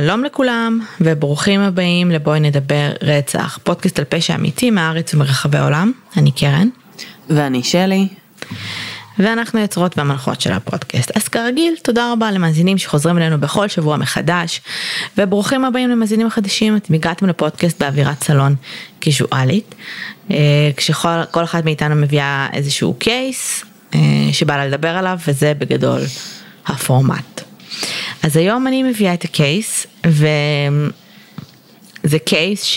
שלום לכולם וברוכים הבאים לבואי נדבר רצח, פודקאסט על פשע אמיתי מהארץ ומרחבי העולם, אני קרן. ואני שלי. ואנחנו יוצרות והמנחות של הפודקאסט. אז כרגיל, תודה רבה למאזינים שחוזרים אלינו בכל שבוע מחדש, וברוכים הבאים למאזינים החדשים, אתם הגעתם לפודקאסט באווירת סלון קיזואלית, אה, כשכל אחת מאיתנו מביאה איזשהו קייס אה, שבא לה לדבר עליו, וזה בגדול הפורמט. אז היום אני מביאה את הקייס, וזה קייס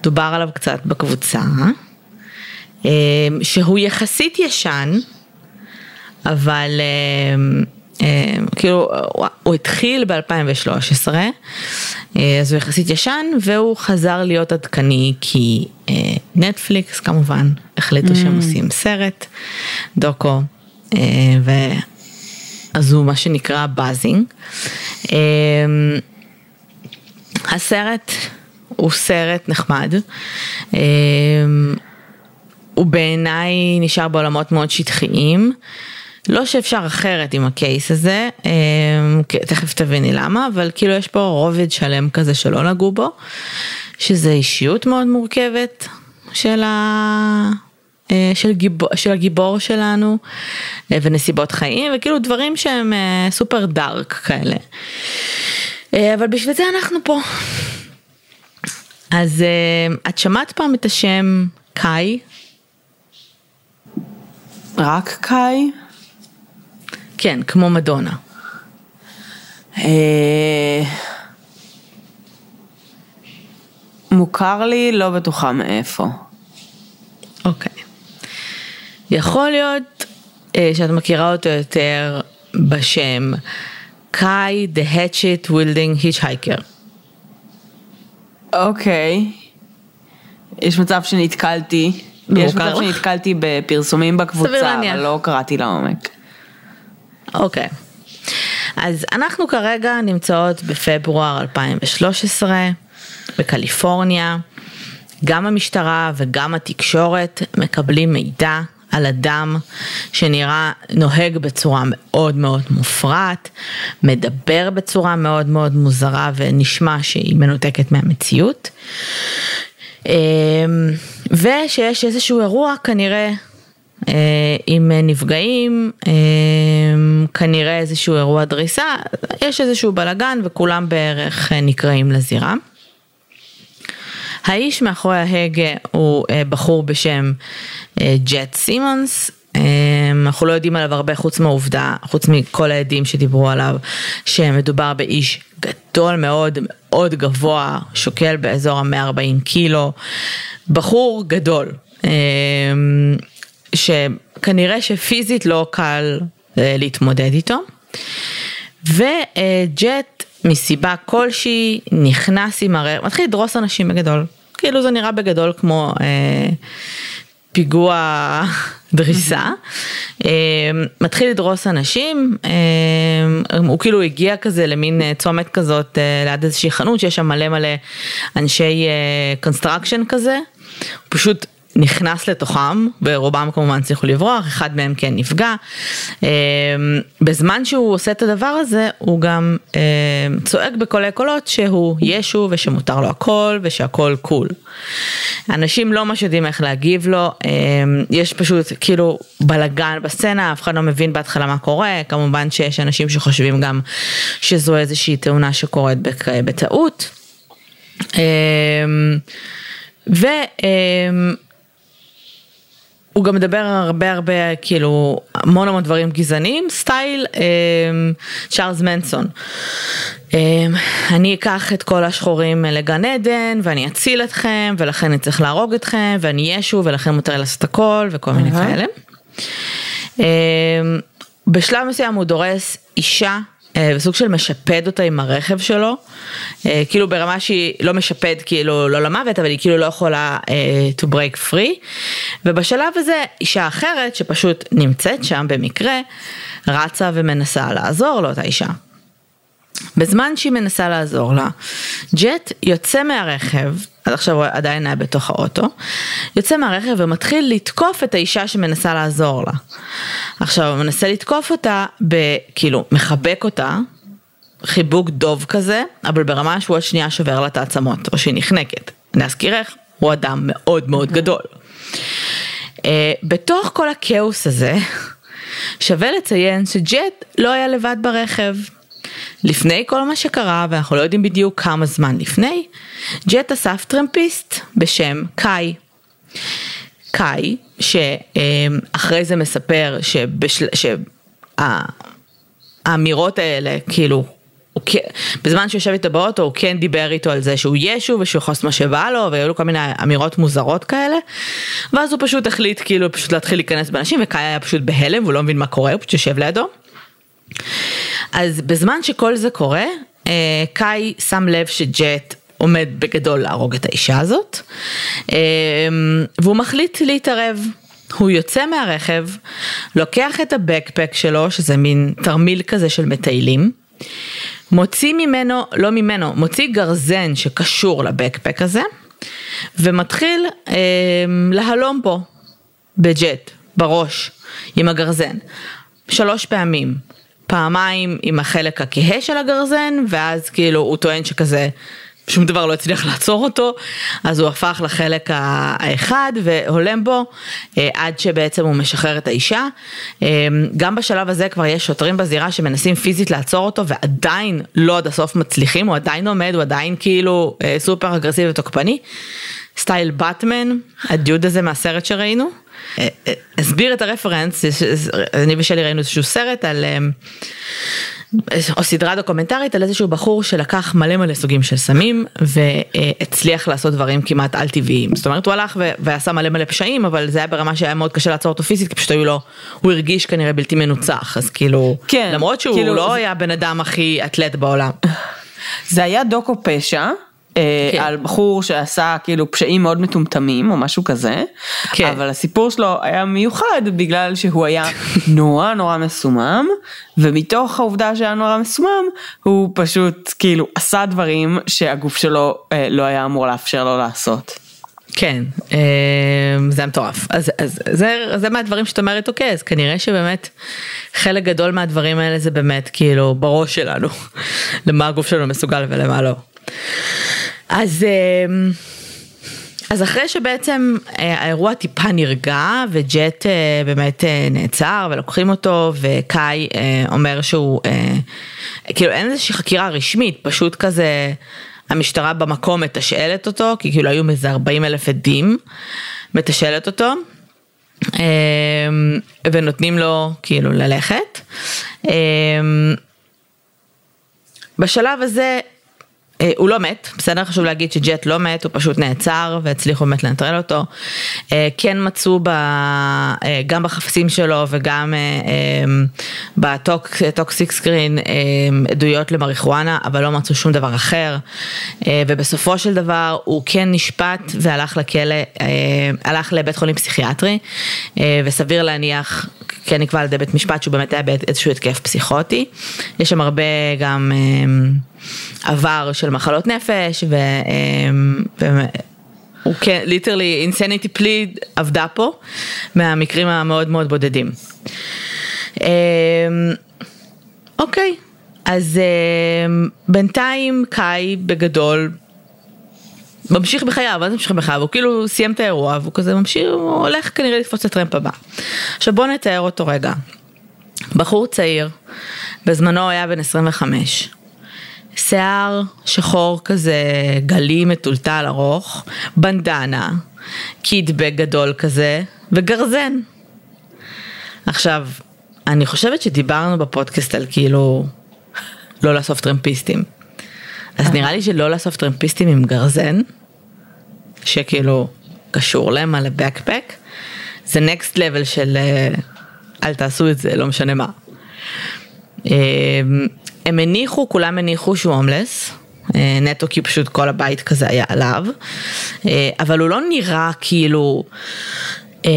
שדובר עליו קצת בקבוצה, שהוא יחסית ישן, אבל כאילו הוא התחיל ב-2013, אז הוא יחסית ישן והוא חזר להיות עדכני כי נטפליקס כמובן החליטו שהם עושים סרט, דוקו, ו... אז הוא מה שנקרא באזינג. הסרט הוא סרט נחמד. הוא בעיניי נשאר בעולמות מאוד שטחיים. לא שאפשר אחרת עם הקייס הזה, תכף תביני למה, אבל כאילו יש פה רובד שלם כזה שלא נגעו בו, שזה אישיות מאוד מורכבת של ה... של, גיבור, של הגיבור שלנו ונסיבות חיים וכאילו דברים שהם סופר דארק כאלה. אבל בשביל זה אנחנו פה. אז את שמעת פעם את השם קאי? רק קאי? כן, כמו מדונה. מוכר לי, לא בטוחה מאיפה. אוקיי. יכול להיות אה, שאת מכירה אותו יותר בשם קאי דה hatchet wielding hitchhiker. אוקיי. יש מצב שנתקלתי, יש מצב שנתקלתי בפרסומים בקבוצה, אבל לא קראתי לעומק. אוקיי. אז אנחנו כרגע נמצאות בפברואר 2013 בקליפורניה. גם המשטרה וגם התקשורת מקבלים מידע על אדם שנראה נוהג בצורה מאוד מאוד מופרעת, מדבר בצורה מאוד מאוד מוזרה ונשמע שהיא מנותקת מהמציאות. ושיש איזשהו אירוע כנראה עם נפגעים, כנראה איזשהו אירוע דריסה, יש איזשהו בלאגן וכולם בערך נקראים לזירה. האיש מאחורי ההגה הוא בחור בשם ג'ט סימונס, אנחנו לא יודעים עליו הרבה חוץ מהעובדה, חוץ מכל העדים שדיברו עליו, שמדובר באיש גדול מאוד, מאוד גבוה, שוקל באזור ה-140 קילו, בחור גדול, שכנראה שפיזית לא קל להתמודד איתו, וג'ט מסיבה כלשהי נכנס עם הרכב, מתחיל לדרוס אנשים בגדול, כאילו זה נראה בגדול כמו אה, פיגוע דריסה, אה, מתחיל לדרוס אנשים, אה, הוא כאילו הגיע כזה למין צומת כזאת אה, ליד איזושהי חנות שיש שם מלא מלא אנשי construction אה, כזה, הוא פשוט נכנס לתוכם, ורובם כמובן הצליחו לברוח, אחד מהם כן נפגע. בזמן שהוא עושה את הדבר הזה, הוא גם צועק בקולי קולות שהוא ישו ושמותר לו הכל ושהכל קול. אנשים לא ממש יודעים איך להגיב לו, יש פשוט כאילו בלאגן בסצנה, אף אחד לא מבין בהתחלה מה קורה, כמובן שיש אנשים שחושבים גם שזו איזושהי תאונה שקורית בטעות. ו... הוא גם מדבר הרבה הרבה כאילו המון המון דברים גזעניים, סטייל אה, צ'ארלס מנסון. אה, אני אקח את כל השחורים לגן עדן ואני אציל אתכם ולכן אני צריך להרוג אתכם ואני ישו ולכן מותר לעשות הכל וכל מיני כאלה. אה, בשלב מסוים הוא דורס אישה בסוג של משפד אותה עם הרכב שלו, כאילו ברמה שהיא לא משפד כאילו לא למוות, אבל היא כאילו לא יכולה to break free, ובשלב הזה אישה אחרת שפשוט נמצאת שם במקרה, רצה ומנסה לעזור לאותה אישה. בזמן שהיא מנסה לעזור לה, ג'ט יוצא מהרכב, עד עכשיו הוא עדיין היה בתוך האוטו, יוצא מהרכב ומתחיל לתקוף את האישה שמנסה לעזור לה. עכשיו הוא מנסה לתקוף אותה, כאילו מחבק אותה, חיבוק דוב כזה, אבל ברמה שהוא עוד שנייה שובר לה את העצמות, או שהיא נחנקת. להזכירך, הוא אדם מאוד מאוד גדול. Uh, בתוך כל הכאוס הזה, שווה לציין שג'ט לא היה לבד ברכב. לפני כל מה שקרה, ואנחנו לא יודעים בדיוק כמה זמן לפני, ג'ט אסף טרמפיסט בשם קאי. קאי, שאחרי זה מספר שבשל... שהאמירות האלה, כאילו, כן, בזמן שהוא יושב איתו באוטו הוא כן דיבר איתו על זה שהוא ישו ושהוא יכול לעשות מה שבא לו והיו לו כל מיני אמירות מוזרות כאלה ואז הוא פשוט החליט כאילו פשוט להתחיל להיכנס באנשים וקאי היה פשוט בהלם והוא לא מבין מה קורה הוא פשוט יושב לידו. אז בזמן שכל זה קורה אה, קאי שם לב שג'ט עומד בגדול להרוג את האישה הזאת אה, והוא מחליט להתערב הוא יוצא מהרכב, לוקח את הבקפק שלו, שזה מין תרמיל כזה של מטיילים, מוציא ממנו, לא ממנו, מוציא גרזן שקשור לבקפק הזה, ומתחיל אה, להלום בו בג'ט, בראש, עם הגרזן. שלוש פעמים. פעמיים עם החלק הכהה של הגרזן, ואז כאילו הוא טוען שכזה שום דבר לא הצליח לעצור אותו, אז הוא הפך לחלק האחד והולם בו אה, עד שבעצם הוא משחרר את האישה. אה, גם בשלב הזה כבר יש שוטרים בזירה שמנסים פיזית לעצור אותו ועדיין לא עד הסוף מצליחים, הוא עדיין עומד, הוא עדיין כאילו אה, סופר אגרסיבי ותוקפני. סטייל באטמן, הדיוד הזה מהסרט שראינו. אסביר את הרפרנס, אני ושלי ראינו איזשהו סרט על או סדרה דוקומנטרית על איזשהו בחור שלקח מלא מלא סוגים של סמים והצליח לעשות דברים כמעט על טבעיים. זאת אומרת הוא הלך ועשה מלא מלא פשעים אבל זה היה ברמה שהיה מאוד קשה לעצור אותו פיזית כי פשוט היו לו, הוא הרגיש כנראה בלתי מנוצח אז כאילו, כן, למרות שהוא כאילו, לא. היה בן אדם הכי אתלט בעולם. זה היה דוקו פשע. אה, כן. על בחור שעשה כאילו פשעים מאוד מטומטמים או משהו כזה, כן. אבל הסיפור שלו היה מיוחד בגלל שהוא היה נורא נורא מסומם, ומתוך העובדה שהיה נורא מסומם, הוא פשוט כאילו עשה דברים שהגוף שלו אה, לא היה אמור לאפשר לו לעשות. כן, אה, זה מטורף. אז, אז זה, זה מהדברים שאת אומרת, אוקיי, אז כנראה שבאמת חלק גדול מהדברים האלה זה באמת כאילו בראש שלנו, למה הגוף שלנו מסוגל ולמה לא. אז, אמ, אז אחרי שבעצם אה, האירוע טיפה נרגע וג'ט אה, באמת אה, נעצר ולוקחים אותו וקאי אומר שהוא, כאילו אין איזושהי חקירה רשמית, פשוט כזה המשטרה במקום מתשאלת אותו, כי כאילו היו איזה 40 אלף עדים, מתשאלת אותו. ונותנים לו כאילו ללכת. בשלב הזה הוא לא מת, בסדר? חשוב להגיד שג'ט לא מת, הוא פשוט נעצר והצליחו באמת לנטרל אותו. אה, כן מצאו ב, אה, גם בחפשים שלו וגם בטוקסיק סקרין עדויות למריחואנה, אבל לא מצאו שום דבר אחר. ובסופו של דבר הוא כן נשפט והלך לכלא, הלך לבית חולים פסיכיאטרי, וסביר להניח, כן נקבע על ידי בית משפט שהוא באמת היה באיזשהו התקף פסיכוטי. יש שם הרבה גם... עבר של מחלות נפש, ו... הוא כן, ליטרלי אינסניטי פליד עבדה פה, מהמקרים המאוד מאוד בודדים. אמ, אוקיי, אז אמ, בינתיים קאי בגדול ממשיך בחייו, מה זה ממשיך בחייו? הוא כאילו סיים את האירוע והוא כזה ממשיך, הוא הולך כנראה לתפוס את הטרמפ הבא. עכשיו בוא נתאר אותו רגע. בחור צעיר, בזמנו היה בן 25. שיער שחור כזה, גלי מטולטל ארוך, בנדנה, קידבק גדול כזה, וגרזן. עכשיו, אני חושבת שדיברנו בפודקאסט על כאילו לא לאסוף טרמפיסטים. אז נראה לי שלא לאסוף טרמפיסטים עם גרזן, שכאילו קשור להם על הבקפק, זה נקסט לבל של אה, אל תעשו את זה, לא משנה מה. הם הניחו, כולם הניחו שהוא הומלס. אה, נטו כי פשוט כל הבית כזה היה עליו, אה, אבל הוא לא נראה כאילו אה,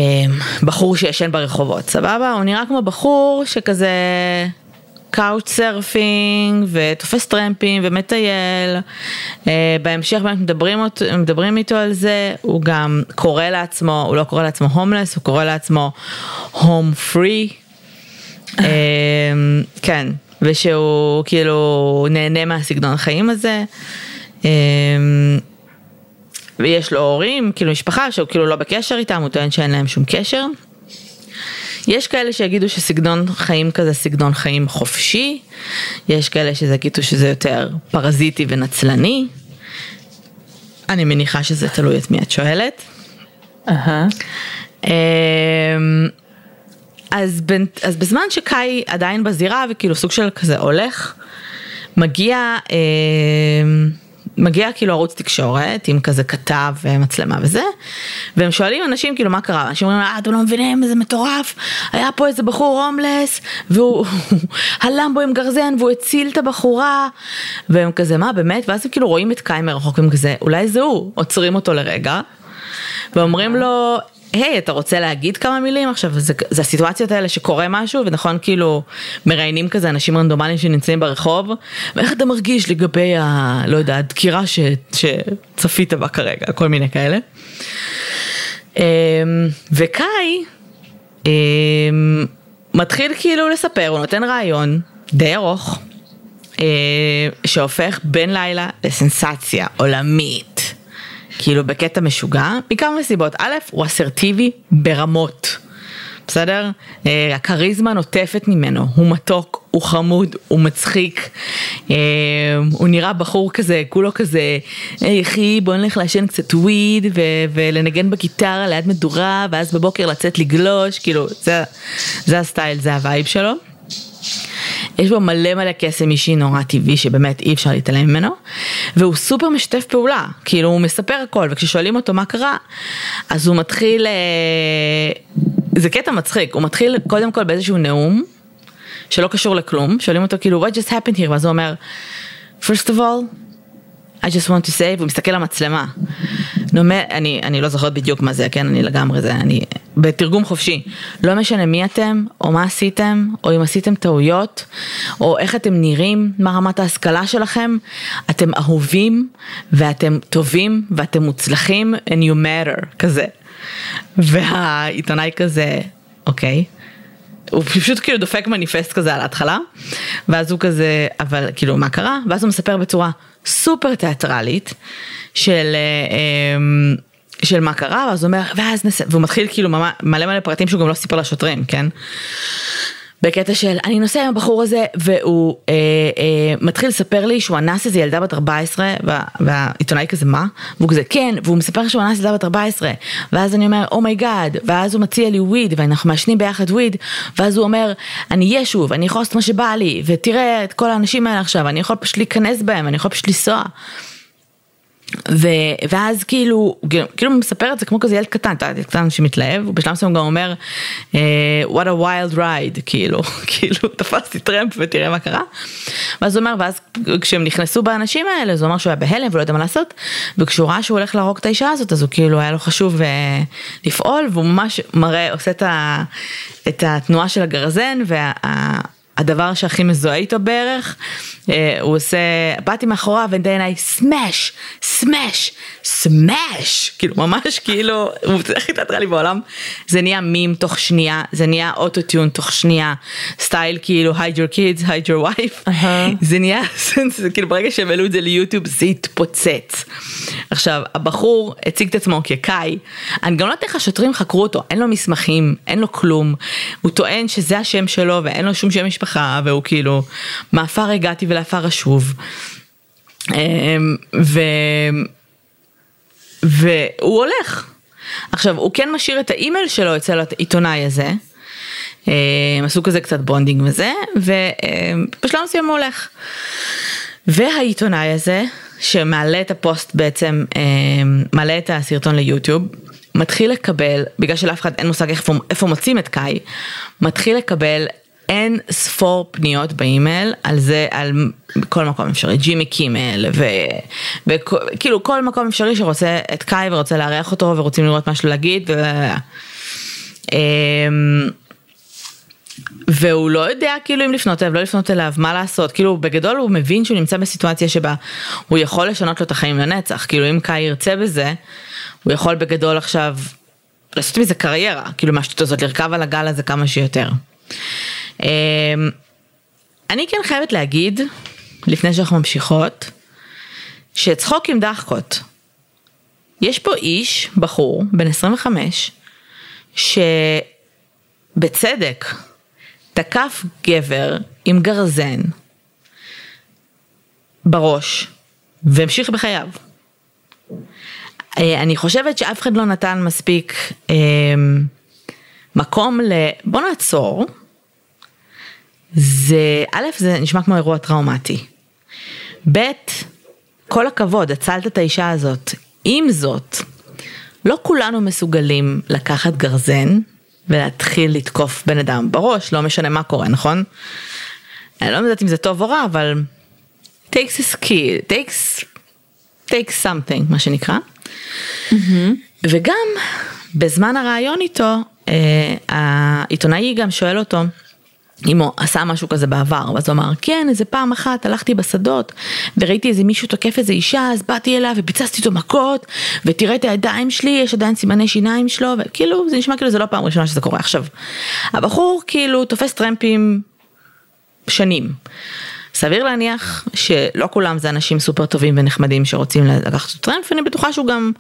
בחור שישן ברחובות, סבבה? הוא נראה כמו בחור שכזה couch surfing ותופס טרמפים ומטייל, בהמשך באמת מדברים, מדברים איתו על זה, הוא גם קורא לעצמו, הוא לא קורא לעצמו הומלס, הוא קורא לעצמו home free. כן, ושהוא כאילו נהנה מהסגנון החיים הזה. ויש לו הורים, כאילו משפחה שהוא כאילו לא בקשר איתם, הוא טוען שאין להם שום קשר. יש כאלה שיגידו שסגנון חיים כזה סגנון חיים חופשי, יש כאלה שיגידו שזה יותר פרזיטי ונצלני. אני מניחה שזה תלוי את מי את שואלת. Uh-huh. אז, בין, אז בזמן שקאי עדיין בזירה וכאילו סוג של כזה הולך, מגיע... אמ, מגיע כאילו ערוץ תקשורת עם כזה כתב ומצלמה וזה, והם שואלים אנשים כאילו מה קרה, אנשים אומרים אה, אתם לא מבינים איזה מטורף, היה פה איזה בחור הומלס והוא הלם בו עם גרזן והוא הציל את הבחורה, והם כזה מה באמת, ואז הם כאילו רואים את קאי מרחוק והם כזה אולי זה הוא, עוצרים אותו לרגע. ואומרים לו היי, אתה רוצה להגיד כמה מילים עכשיו? זה, זה הסיטואציות האלה שקורה משהו, ונכון, כאילו, מראיינים כזה אנשים רנדומליים שנמצאים ברחוב, ואיך אתה מרגיש לגבי ה... לא יודע, הדקירה ש, שצפית בה כרגע, כל מיני כאלה. אמ, וקאי אמ, מתחיל כאילו לספר, הוא נותן רעיון די ארוך, אה, שהופך בן לילה לסנסציה עולמית. כאילו בקטע משוגע, מכמה סיבות. א', הוא אסרטיבי ברמות. בסדר? אה, הכריזמה נוטפת ממנו, הוא מתוק, הוא חמוד, הוא מצחיק, אה, הוא נראה בחור כזה, כולו כזה, היי אחי בוא נלך לעשן קצת weed ולנגן בגיטרה ליד מדורה ואז בבוקר לצאת לגלוש, כאילו זה, זה הסטייל, זה ה vibe שלו. יש בו מלא מלא קסם אישי נורא טבעי שבאמת אי אפשר להתעלם ממנו, והוא סופר משתף פעולה, כאילו הוא מספר הכל, וכששואלים אותו מה קרה, אז הוא מתחיל, אה, זה קטע מצחיק, הוא מתחיל קודם כל באיזשהו נאום, שלא קשור לכלום, שואלים אותו כאילו what just happened here, ואז הוא אומר, first of all, I just want to say, והוא מסתכל למצלמה. נומר, אני, אני לא זוכרת בדיוק מה זה, כן, אני לגמרי זה, אני בתרגום חופשי. לא משנה מי אתם, או מה עשיתם, או אם עשיתם טעויות, או איך אתם נראים, מה רמת ההשכלה שלכם, אתם אהובים, ואתם טובים, ואתם מוצלחים, and you matter, כזה. והעיתונאי כזה, אוקיי. Okay. הוא פשוט כאילו דופק מניפסט כזה על ההתחלה, ואז הוא כזה, אבל כאילו מה קרה? ואז הוא מספר בצורה סופר תיאטרלית של, אה, אמ, של מה קרה, ואז הוא אומר, ואז נס... והוא מתחיל כאילו מלא מלא פרטים שהוא גם לא סיפר לשוטרים, כן? בקטע של אני נוסע עם הבחור הזה והוא אה, אה, מתחיל לספר לי שהוא אנס איזה ילדה בת 14 וה, והעיתונאי כזה מה? והוא כזה כן והוא מספר שהוא אנס ילדה בת 14 ואז אני אומר oh my god, oh ואז הוא מציע לי weed ואנחנו מעשנים ביחד weed ואז הוא אומר אני אהיה שוב אני יכול לעשות מה שבא לי ותראה את כל האנשים האלה עכשיו אני יכול פשוט להיכנס בהם אני יכול פשוט לנסוע ו, ואז כאילו, כאילו הוא מספר את זה כמו כזה ילד קטן, אתה ילד קטן שמתלהב, ובשלב מסוים גם אומר, uh, what a wild ride, כאילו, כאילו תפסתי טרמפ ותראה מה קרה. ואז הוא אומר, ואז כשהם נכנסו באנשים האלה, אז הוא אמר שהוא היה בהלם ולא יודע מה לעשות, וכשהוא ראה שהוא הולך להרוג את האישה הזאת, אז הוא כאילו היה לו חשוב uh, לפעול, והוא ממש מראה, עושה את, ה, את התנועה של הגרזן, וה... הדבר שהכי מזוהה איתו בערך, אה, הוא עושה, באתי מאחוריו ונתן עיניי סמאש, סמאש, סמאש, כאילו ממש כאילו, הוא הכי תיאטרלי בעולם, זה נהיה מים תוך שנייה, זה נהיה אוטוטיון תוך שנייה, סטייל כאילו hide your kids, hide your wife, uh-huh. זה נהיה, זה, כאילו ברגע שהם העלו את זה ליוטיוב זה התפוצץ. עכשיו, הבחור הציג את עצמו כקאי, אני גם לא יודעת איך השוטרים חקרו אותו, אין לו מסמכים, אין לו כלום, הוא טוען שזה השם שלו ואין לו שום שם משפחה. המשפחה והוא כאילו מעפר הגעתי ולעפר אשוב. אמ, ו... והוא הולך. עכשיו הוא כן משאיר את האימייל שלו אצל העיתונאי הזה. הם אמ, עשו כזה קצת bonding וזה ובשלב מסוים הוא הולך. והעיתונאי הזה שמעלה את הפוסט בעצם אמ, מעלה את הסרטון ליוטיוב מתחיל לקבל בגלל שלאף אחד אין מושג איפה, איפה מוצאים את קאי מתחיל לקבל אין ספור פניות באימייל על זה, על כל מקום אפשרי, ג'ימי קימל, וכאילו כל מקום אפשרי שרוצה את קאי ורוצה לארח אותו ורוצים לראות מה שלו להגיד. ו... אמ, והוא לא יודע כאילו אם לפנות אליו, לא לפנות אליו, מה לעשות, כאילו בגדול הוא מבין שהוא נמצא בסיטואציה שבה הוא יכול לשנות לו את החיים לנצח, כאילו אם קאי ירצה בזה, הוא יכול בגדול עכשיו לעשות מזה קריירה, כאילו מהשטות הזאת, לרכב על הגל הזה כמה שיותר. אני כן חייבת להגיד, לפני שאנחנו ממשיכות, שצחוק עם דחקות. יש פה איש, בחור, בן 25, שבצדק תקף גבר עם גרזן בראש והמשיך בחייו. אה, אני חושבת שאף אחד לא נתן מספיק אה, מקום ל... בוא נעצור. זה, א', זה נשמע כמו אירוע טראומטי. ב', כל הכבוד, הצלת את האישה הזאת. עם זאת, לא כולנו מסוגלים לקחת גרזן ולהתחיל לתקוף בן אדם בראש, לא משנה מה קורה, נכון? אני לא יודעת אם זה טוב או רע, אבל takes a skill, takes, takes something, מה שנקרא. Mm-hmm. וגם בזמן הראיון איתו, אה, העיתונאי גם שואל אותו, אם הוא עשה משהו כזה בעבר, ואז הוא אמר, כן, איזה פעם אחת הלכתי בשדות וראיתי איזה מישהו תוקף איזה אישה, אז באתי אליו ופיצצתי אותו מכות, ותראה את הידיים שלי, יש עדיין סימני שיניים שלו, וכאילו, זה נשמע כאילו זה לא פעם ראשונה שזה קורה עכשיו. הבחור כאילו תופס טרמפים שנים. סביר להניח שלא כולם זה אנשים סופר טובים ונחמדים שרוצים לקחת את טרמפ, ואני בטוחה שהוא גם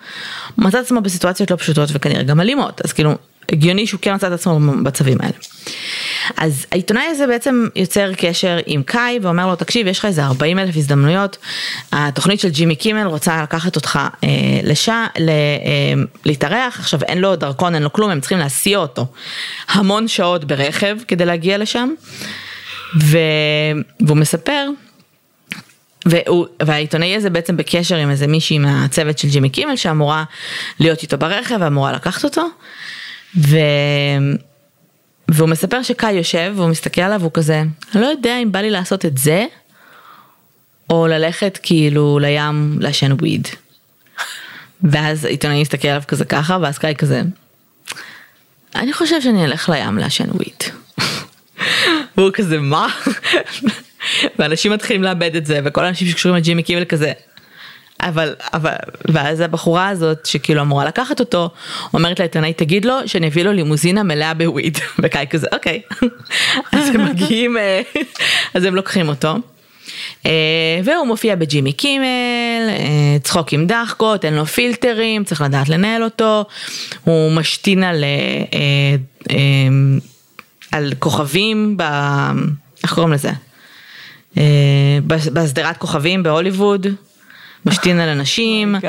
מצא עצמו בסיטואציות לא פשוטות וכנראה גם אלימות, אז כאילו הגיוני שהוא כן מצא את עצמו במצבים האלה. אז העיתונאי הזה בעצם יוצר קשר עם קאי ואומר לו תקשיב יש לך איזה 40 אלף הזדמנויות, התוכנית של ג'ימי קימל רוצה לקחת אותך אה, לשעה, ל, אה, להתארח, עכשיו אין לו דרכון אין לו כלום, הם צריכים להסיע אותו המון שעות ברכב כדי להגיע לשם, ו, והוא מספר והוא, והעיתונאי הזה בעצם בקשר עם איזה מישהי מהצוות של ג'ימי קימל שאמורה להיות איתו ברכב ואמורה לקחת אותו. ו... והוא מספר שקאי יושב והוא מסתכל עליו והוא כזה, לא יודע אם בא לי לעשות את זה, או ללכת כאילו לים לעשן וויד. ואז עיתונאי מסתכל עליו כזה ככה, ואז קאי כזה, אני חושב שאני אלך לים לעשן וויד. והוא כזה, מה? ואנשים מתחילים לאבד את זה, וכל האנשים שקשורים לג'ימי קיבל כזה, אבל, אבל, ואז הבחורה הזאת שכאילו אמורה לקחת אותו, אומרת לעיתונאי תגיד לו שאני אביא לו לימוזינה מלאה בוויד, וקאי כזה אוקיי, אז הם מגיעים, אה, אז הם לוקחים אותו. אה, והוא מופיע בג'ימי קימל, אה, צחוק עם דחקות, אין לו פילטרים, צריך לדעת לנהל אותו, הוא משתין על, על כוכבים, ב... איך קוראים לזה? בשדרת כוכבים בהוליווד. משתין על אנשים, oh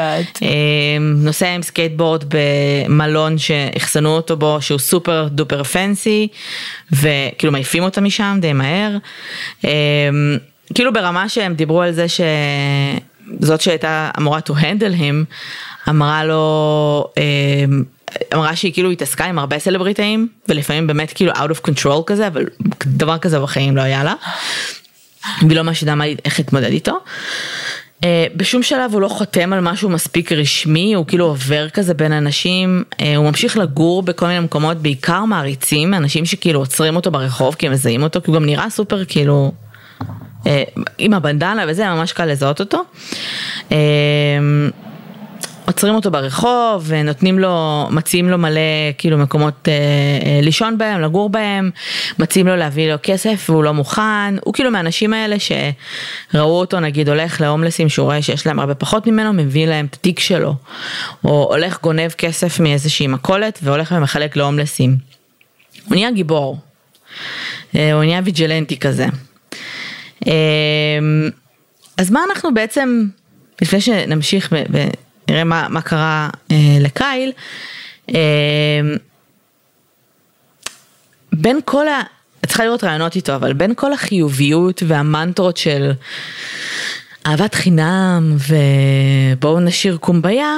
אמ, נוסע עם סקייטבורד במלון שאחסנו אותו בו שהוא super duper fancy וכאילו מעיפים אותה משם די מהר. אמ, כאילו ברמה שהם דיברו על זה שזאת שהייתה אמורה to handle him אמרה לו אמ, אמרה שהיא כאילו התעסקה עם הרבה סלבריטאים ולפעמים באמת כאילו out of control כזה אבל דבר כזה בחיים לא היה לה. והיא לא ממש ידעה איך להתמודד איתו. אה, בשום שלב הוא לא חותם על משהו מספיק רשמי, הוא כאילו עובר כזה בין אנשים, אה, הוא ממשיך לגור בכל מיני מקומות, בעיקר מעריצים, אנשים שכאילו עוצרים אותו ברחוב כי הם מזהים אותו, כי הוא גם נראה סופר כאילו, אה, עם הבנדנה וזה, ממש קל לזהות אותו. עוצרים אותו ברחוב, ונותנים לו, מציעים לו מלא כאילו מקומות אה, אה, לישון בהם, לגור בהם, מציעים לו להביא לו כסף והוא לא מוכן, הוא כאילו מהאנשים האלה שראו אותו נגיד הולך להומלסים שהוא רואה שיש להם הרבה פחות ממנו, מביא להם את התיק שלו, או הולך גונב כסף מאיזושהי מכולת והולך ומחלק להומלסים. הוא נהיה גיבור, אה, הוא נהיה ויג'לנטי כזה. אה, אז מה אנחנו בעצם, לפני שנמשיך נראה מה, מה קרה אה, לקייל. אה, בין כל ה... צריכה לראות רעיונות איתו, אבל בין כל החיוביות והמנטרות של אהבת חינם ובואו נשאיר קומביה,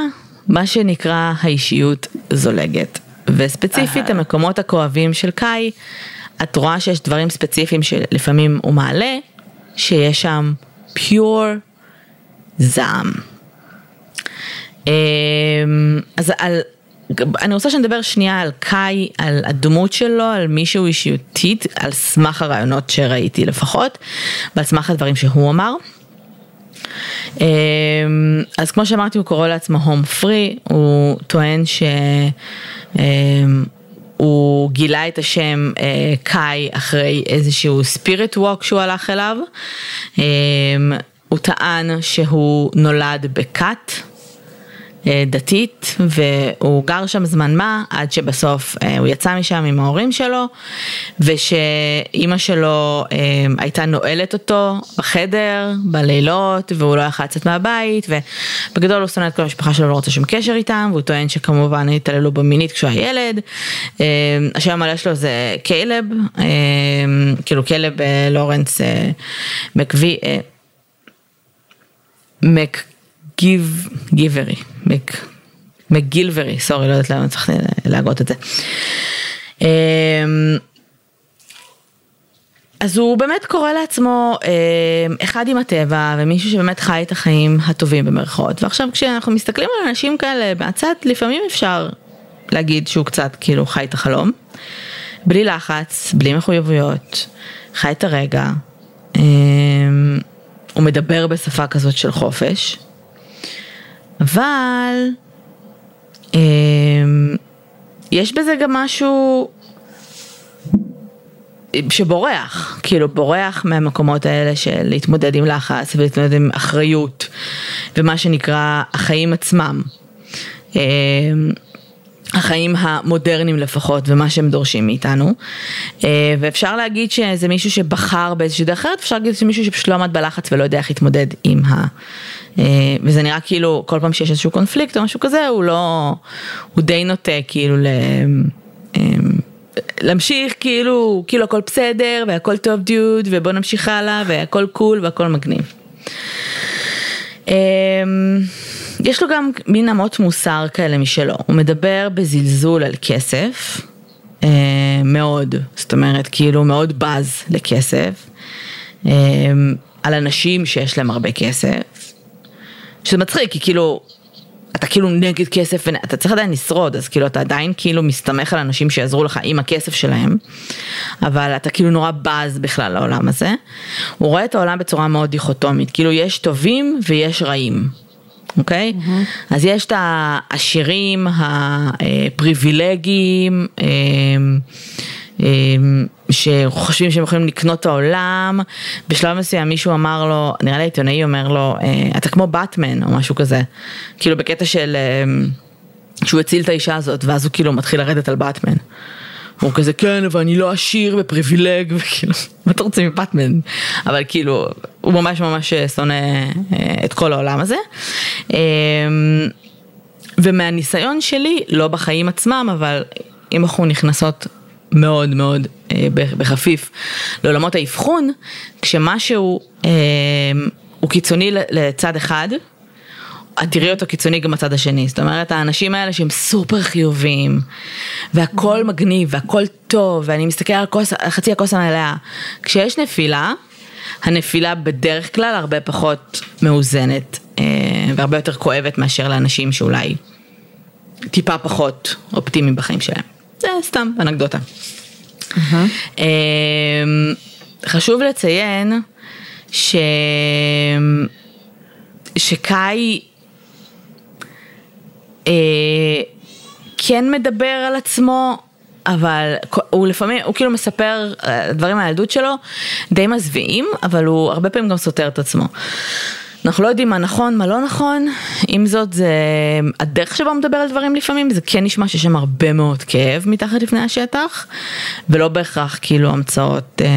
מה שנקרא האישיות זולגת. וספציפית המקומות הכואבים של קאי, את רואה שיש דברים ספציפיים שלפעמים הוא מעלה, שיש שם פיור זעם. אמ, אז על, אני רוצה שנדבר שנייה על קאי, על הדמות שלו, על מישהו אישיותית, על סמך הרעיונות שראיתי לפחות, ועל סמך הדברים שהוא אמר. אמ, אז כמו שאמרתי הוא קורא לעצמו הום פרי, הוא טוען שהוא אמ, גילה את השם אה, קאי אחרי איזשהו ספיריט ווק שהוא הלך אליו. הוא טען שהוא נולד בכת. אה, דתית והוא גר שם זמן מה עד שבסוף אה, הוא יצא משם עם ההורים שלו ושאימא שלו אה, הייתה נועלת אותו בחדר בלילות והוא לא יכל לצאת מהבית ובגדול הוא שונא את כל המשפחה שלו לא רוצה שום קשר איתם והוא טוען שכמובן התעללו בו מינית כשהוא היה ילד. השם המלא שלו זה קיילב כאילו קיילב לורנס מקווי. מק גיב, גיברי, מק, מגילברי, סורי, לא יודעת למה צריך להגות את זה. אמ, אז הוא באמת קורא לעצמו אה, אחד עם הטבע ומישהו שבאמת חי את החיים הטובים במרכאות. ועכשיו כשאנחנו מסתכלים על אנשים כאלה מהצד לפעמים אפשר להגיד שהוא קצת כאילו חי את החלום. בלי לחץ, בלי מחויבויות, חי את הרגע, אה, הוא מדבר בשפה כזאת של חופש אבל אה, יש בזה גם משהו שבורח, כאילו בורח מהמקומות האלה של להתמודד עם לחץ ולהתמודד עם אחריות ומה שנקרא החיים עצמם. אה, החיים המודרניים לפחות ומה שהם דורשים מאיתנו אה, ואפשר להגיד שזה מישהו שבחר באיזושהי דרך אחרת, אפשר להגיד שזה מישהו שפשוט לא עמד בלחץ ולא יודע איך להתמודד עם ה... וזה נראה כאילו כל פעם שיש איזשהו קונפליקט או משהו כזה הוא לא, הוא די נוטה כאילו ל... אה, להמשיך כאילו, כאילו הכל בסדר והכל טוב דיוד ובוא נמשיך הלאה והכל קול והכל מגניב. יש לו גם מין אמות מוסר כאלה משלו, הוא מדבר בזלזול על כסף, אה, מאוד, זאת אומרת כאילו מאוד בז לכסף, אה, על אנשים שיש להם הרבה כסף, שזה מצחיק כי כאילו אתה כאילו נגד כסף ואתה צריך עדיין לשרוד אז כאילו אתה עדיין כאילו מסתמך על אנשים שיעזרו לך עם הכסף שלהם אבל אתה כאילו נורא בז בכלל לעולם הזה. הוא רואה את העולם בצורה מאוד דיכוטומית כאילו יש טובים ויש רעים. אוקיי? Okay? Mm-hmm. אז יש את העשירים, הפריבילגיים, אמ, אמ, שחושבים שהם יכולים לקנות את העולם, בשלב מסוים מישהו אמר לו, נראה לי עיתונאי אומר לו, אה, אתה כמו באטמן או משהו כזה, כאילו בקטע של אמ, שהוא הציל את האישה הזאת ואז הוא כאילו מתחיל לרדת על באטמן. הוא כזה כן אבל אני לא עשיר ופריבילג וכאילו מה אתה רוצה מפטמן אבל כאילו הוא ממש ממש אה, שונא אה, את כל העולם הזה. אמ, ומהניסיון שלי לא בחיים עצמם אבל אם אנחנו נכנסות מאוד מאוד אה, בחפיף לעולמות האבחון כשמשהו הוא קיצוני לצד אחד את תראי אותו קיצוני גם בצד השני, זאת אומרת האנשים האלה שהם סופר חיוביים והכל מגניב והכל טוב ואני מסתכל על כוס, חצי הכוס המלאה, כשיש נפילה, הנפילה בדרך כלל הרבה פחות מאוזנת אה, והרבה יותר כואבת מאשר לאנשים שאולי טיפה פחות אופטימיים בחיים שלהם. זה סתם אנקדוטה. Mm-hmm. חשוב לציין ש... שקאי אה, כן מדבר על עצמו, אבל הוא לפעמים, הוא כאילו מספר אה, דברים מהילדות שלו די מזוויעים, אבל הוא הרבה פעמים גם סותר את עצמו. אנחנו לא יודעים מה נכון, מה לא נכון, עם זאת זה הדרך שבה הוא מדבר על דברים לפעמים, זה כן נשמע שיש שם הרבה מאוד כאב מתחת לפני השטח, ולא בהכרח כאילו המצאות אה,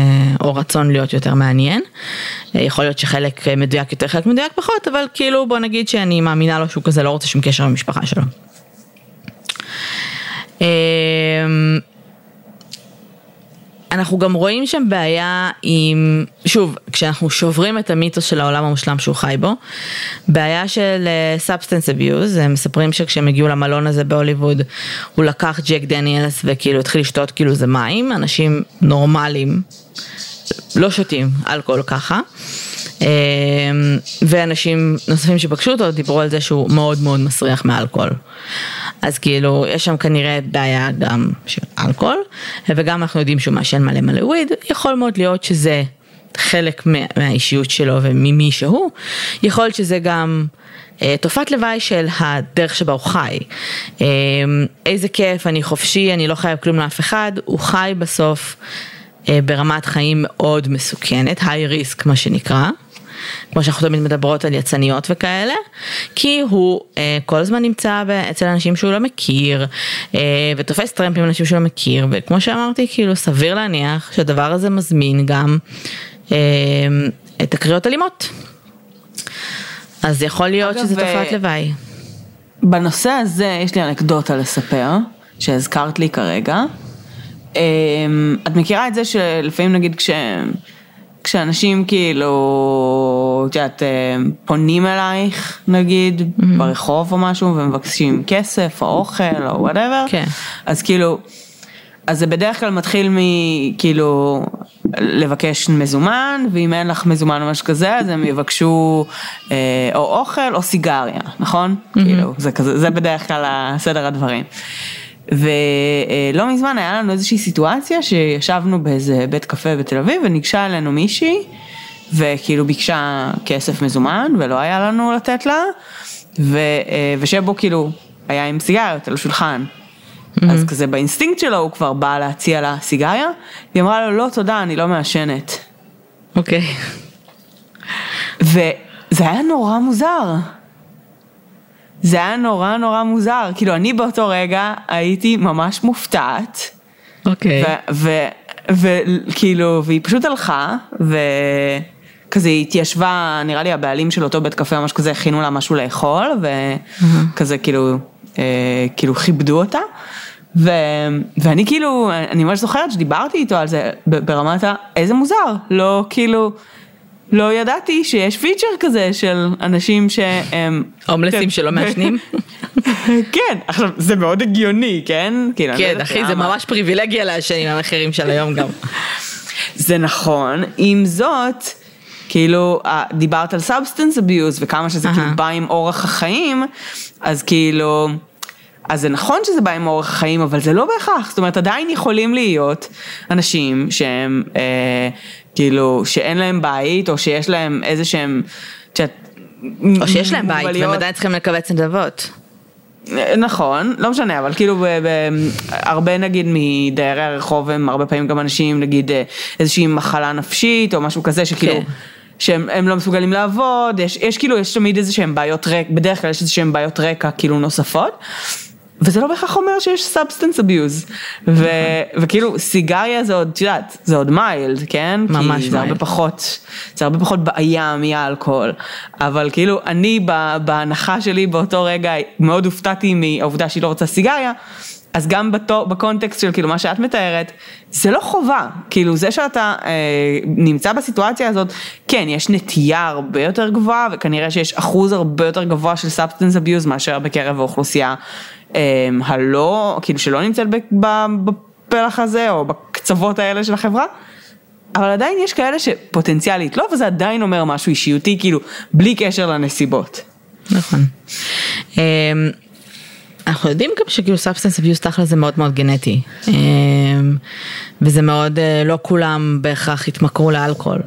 או רצון להיות יותר מעניין. אה, יכול להיות שחלק מדויק יותר, חלק מדויק פחות, אבל כאילו בוא נגיד שאני מאמינה לו שהוא כזה לא רוצה שום קשר עם המשפחה שלו. אה, אנחנו גם רואים שם בעיה עם, שוב, כשאנחנו שוברים את המיתוס של העולם המושלם שהוא חי בו, בעיה של substance uh, abuse, הם מספרים שכשהם הגיעו למלון הזה בהוליווד, הוא לקח ג'ק דניאלס וכאילו התחיל לשתות כאילו זה מים, אנשים נורמליים לא שותים אלכוהול ככה. Uh, ואנשים נוספים שפגשו אותו דיברו על זה שהוא מאוד מאוד מסריח מאלכוהול. אז כאילו יש שם כנראה בעיה גם של אלכוהול וגם אנחנו יודעים שהוא מעשן מלא מלא וויד, יכול מאוד להיות שזה חלק מהאישיות שלו וממי שהוא, יכול להיות שזה גם אה, תופעת לוואי של הדרך שבה הוא חי. אה, איזה כיף, אני חופשי, אני לא חייב כלום לאף אחד, הוא חי בסוף אה, ברמת חיים מאוד מסוכנת, היי ריסק מה שנקרא. כמו שאנחנו תמיד מדברות על יצניות וכאלה, כי הוא אה, כל הזמן נמצא אצל אנשים שהוא לא מכיר, אה, ותופס טרמפ עם אנשים שהוא לא מכיר, וכמו שאמרתי, כאילו סביר להניח שהדבר הזה מזמין גם אה, את הקריאות אלימות. אז יכול להיות אגב, שזה תופעת אה, לוואי. בנושא הזה יש לי אנקדוטה לספר, שהזכרת לי כרגע. אה, את מכירה את זה שלפעמים נגיד כש... כשאנשים כאילו, את יודעת, אה, פונים אלייך נגיד mm-hmm. ברחוב או משהו ומבקשים כסף או אוכל או וואטאבר, כן. אז כאילו, אז זה בדרך כלל מתחיל מכאילו לבקש מזומן ואם אין לך מזומן או משהו כזה אז הם יבקשו אה, או אוכל או סיגריה, נכון? Mm-hmm. כאילו, זה כזה, זה בדרך כלל סדר הדברים. ולא מזמן היה לנו איזושהי סיטואציה שישבנו באיזה בית קפה בתל אביב וניגשה אלינו מישהי וכאילו ביקשה כסף מזומן ולא היה לנו לתת לה ו, אה, ושבו כאילו היה עם סיגריות על השולחן. Mm-hmm. אז כזה באינסטינקט שלו הוא כבר בא להציע לה סיגריה, היא אמרה לו לא תודה אני לא מעשנת. אוקיי. Okay. וזה היה נורא מוזר. זה היה נורא נורא מוזר, כאילו אני באותו רגע הייתי ממש מופתעת. אוקיי. וכאילו, והיא פשוט הלכה, וכזה היא התיישבה, נראה לי הבעלים של אותו בית קפה ממש כזה הכינו לה משהו לאכול, וכזה כאילו, אה, כאילו כיבדו אותה. ו, ואני כאילו, אני ממש זוכרת שדיברתי איתו על זה ברמת ה... איזה מוזר, לא כאילו... לא ידעתי שיש פיצ'ר כזה של אנשים שהם... הומלסים שלא מעשנים? כן, עכשיו זה מאוד הגיוני, כן? כאילו, כן, אחי, זה ממש פריבילגיה לעשן עם המחירים של היום גם. זה נכון, עם זאת, כאילו, דיברת על substance abuse וכמה שזה כאילו בא עם אורח החיים, אז כאילו... אז זה נכון שזה בא עם אורח החיים, אבל זה לא בהכרח, זאת אומרת עדיין יכולים להיות אנשים שהם אה, כאילו, שאין להם בית, או שיש להם איזה שהם, או שיש להם בית, והם עדיין צריכים לקבץ נדבות. נכון, לא משנה, אבל כאילו הרבה נגיד מדיירי הרחוב הם הרבה פעמים גם אנשים נגיד אה, איזושהי מחלה נפשית או משהו כזה שכאילו כן. שהם לא מסוגלים לעבוד, יש, יש כאילו, יש תמיד איזה שהם בעיות רקע, בדרך כלל יש איזה שהם בעיות רקע כאילו נוספות. וזה לא בהכרח אומר שיש substance abuse. וכאילו סיגריה זה עוד, את יודעת, זה עוד mild, כן? ממש mild. כי זה הרבה פחות, זה הרבה פחות בעיה מאלכוהול. אבל כאילו אני בהנחה שלי באותו רגע מאוד הופתעתי מהעובדה שהיא לא רוצה סיגריה. אז גם בתו, בקונטקסט של כאילו מה שאת מתארת, זה לא חובה, כאילו זה שאתה אה, נמצא בסיטואציה הזאת, כן, יש נטייה הרבה יותר גבוהה וכנראה שיש אחוז הרבה יותר גבוה של substance abuse מאשר בקרב האוכלוסייה אמ, הלא, כאילו שלא נמצאת בפלח הזה או בקצוות האלה של החברה. אבל עדיין יש כאלה שפוטנציאלית לא, וזה עדיין אומר משהו אישיותי, כאילו, בלי קשר לנסיבות. נכון. אנחנו יודעים גם שכאילו substance abuse תכל'ס זה מאוד מאוד גנטי. אמ, וזה מאוד, אה, לא כולם בהכרח התמכרו לאלכוהול.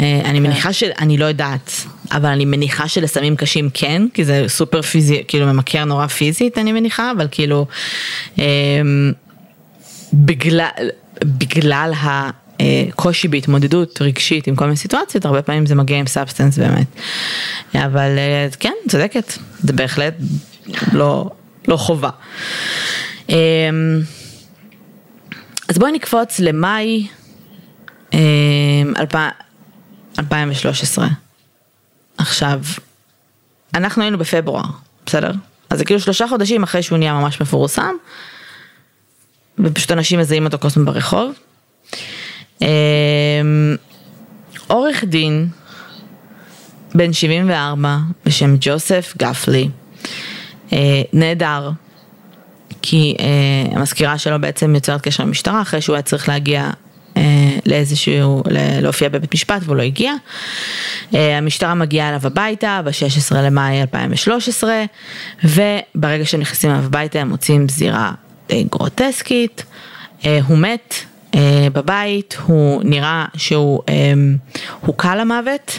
אה, אני כן. מניחה שאני לא יודעת, אבל אני מניחה שלסמים קשים כן, כי זה סופר פיזי, כאילו ממכר נורא פיזית אני מניחה, אבל כאילו אמ, בגלל, בגלל הקושי בהתמודדות רגשית עם כל מיני סיטואציות, הרבה פעמים זה מגיע עם substance באמת. אבל אה, כן, צודקת, זה בהחלט לא, לא חובה. אמ, אז בואי נקפוץ למאי 2013. אמ, עכשיו, אנחנו היינו בפברואר, בסדר? אז זה כאילו שלושה חודשים אחרי שהוא נהיה ממש מפורסם, ופשוט אנשים מזהים אותו הזמן ברחוב. אמ, עורך דין, בן 74, בשם ג'וסף גפלי, נהדר, כי אה, המזכירה שלו בעצם יוצרת קשר עם המשטרה אחרי שהוא היה צריך להגיע אה, לאיזשהו, להופיע בבית משפט והוא לא הגיע. אה, המשטרה מגיעה אליו הביתה ב-16 למאי 2013 וברגע שהם נכנסים אליו הביתה הם מוצאים זירה די גרוטסקית, אה, הוא מת אה, בבית, הוא נראה שהוא אה, הוכה למוות,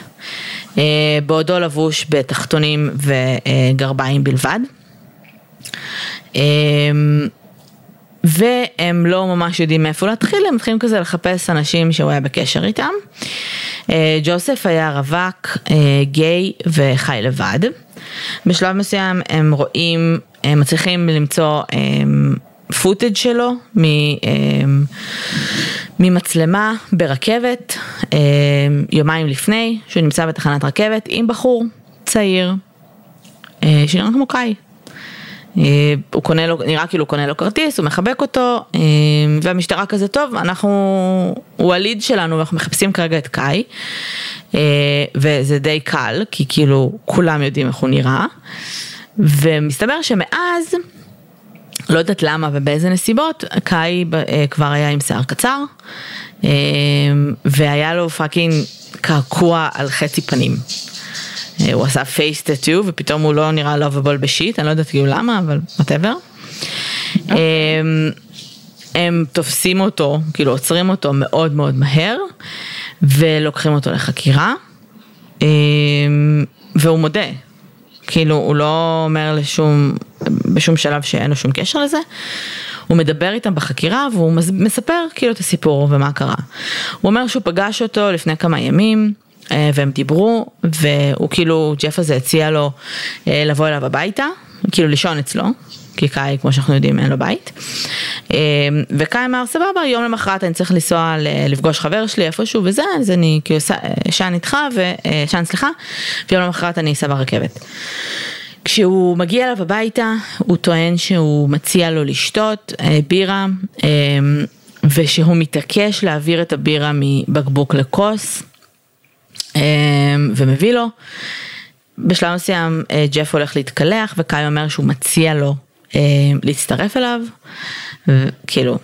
אה, בעודו לבוש בתחתונים וגרביים בלבד. אה, והם לא ממש יודעים מאיפה להתחיל, הם מתחילים כזה לחפש אנשים שהוא היה בקשר איתם. אה, ג'וסף היה רווק, אה, גיי וחי לבד. בשלב מסוים הם רואים, הם מצליחים למצוא פוטאג' שלו ממצלמה ברכבת יומיים לפני, שהוא נמצא בתחנת רכבת עם בחור צעיר שנראה כמו קאי. אה, הוא קונה לו, נראה כאילו הוא קונה לו כרטיס, הוא מחבק אותו, אה, והמשטרה כזה טוב, אנחנו, הוא ה lead שלנו ואנחנו מחפשים כרגע את קאי, אה, וזה די קל, כי כאילו כולם יודעים איך הוא נראה, ומסתבר שמאז, לא יודעת למה ובאיזה נסיבות, קאי כבר היה עם שיער קצר, והיה לו fucking קעקוע על חצי פנים. אה, הוא עשה face tattoo ופתאום הוא לא נראה lovable as shit, אני לא יודעת כאילו למה, אבל whatever. אוקיי. הם, הם תופסים אותו, כאילו עוצרים אותו מאוד מאוד מהר ולוקחים אותו לחקירה והוא מודה, כאילו הוא לא אומר לשום, בשום שלב שאין לו שום קשר לזה. הוא מדבר איתם בחקירה והוא מספר כאילו את הסיפור ומה קרה. הוא אומר שהוא פגש אותו לפני כמה ימים, והם דיברו, והוא כאילו, ג'ף הזה הציע לו אה, לבוא אליו הביתה, כאילו לישון אצלו, כי קאי, כמו שאנחנו יודעים, אין לו בית. אה, וקאי אמר, סבבה, יום למחרת אני צריך לנסוע לפגוש חבר שלי איפשהו וזה, אז אני כאילו אשן איתך, ושן סליחה, ויום למחרת אני אסע ברכבת. כשהוא מגיע אליו הביתה, הוא טוען שהוא מציע לו לשתות בירה, ושהוא מתעקש להעביר את הבירה מבקבוק לכוס. אמ, ומביא לו. בשלב מסוים אה, ג'ף הולך להתקלח וקאי אומר שהוא מציע לו אמ, להצטרף אליו, כאילו,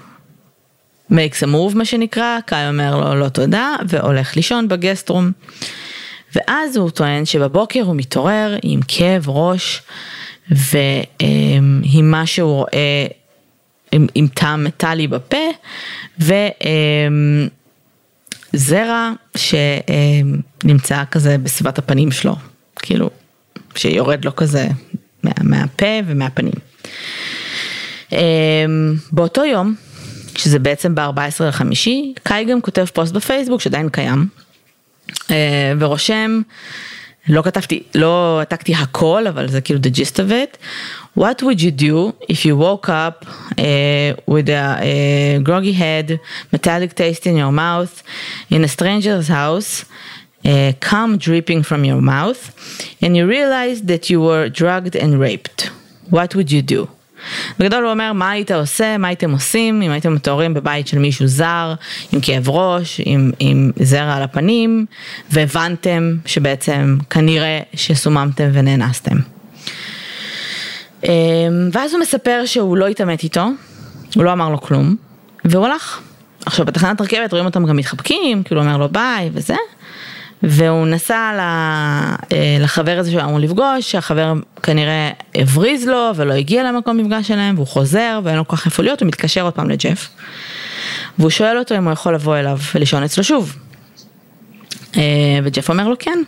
makes a move מה שנקרא, קאי אומר לו לא תודה והולך לישון בגסטרום. ואז הוא טוען שבבוקר הוא מתעורר עם כאב ראש ועם מה שהוא רואה עם, עם טעם מטאלי בפה זרע שנמצא כזה בסביבת הפנים שלו, כאילו, שיורד לו כזה מה, מהפה ומהפנים. אמ, באותו יום, שזה בעצם ב-14 לחמישי, קאי גם כותב פוסט בפייסבוק שעדיין קיים, אה, ורושם, לא כתבתי, לא העתקתי הכל, אבל זה כאילו the gist of it. What would you do if you woke up uh, with a, a groggy head, metallic taste in your mouth, in a stranger's house, uh, cum dripping from your mouth, and you realized that you were drugged and raped? What would you do? בגדול הוא אומר מה היית עושה, מה הייתם עושים אם הייתם מתוארים בבית של מישהו זר, עם כאב ראש, עם, עם זרע על הפנים, והבנתם שבעצם כנראה שסוממתם ונאנסתם. אמ, ואז הוא מספר שהוא לא התעמת איתו, הוא לא אמר לו כלום, והוא הלך. עכשיו בתחנת רכבת רואים אותם גם מתחבקים, כאילו אומר לו ביי וזה, והוא נסע אה, לחבר הזה שהוא אמור לפגוש, שהחבר כנראה הבריז לו ולא הגיע למקום מפגש שלהם, והוא חוזר ואין לו כל כך איפה להיות, הוא מתקשר עוד פעם לג'ף, והוא שואל אותו אם הוא יכול לבוא אליו ולישון אצלו שוב. אה, וג'ף אומר לו כן.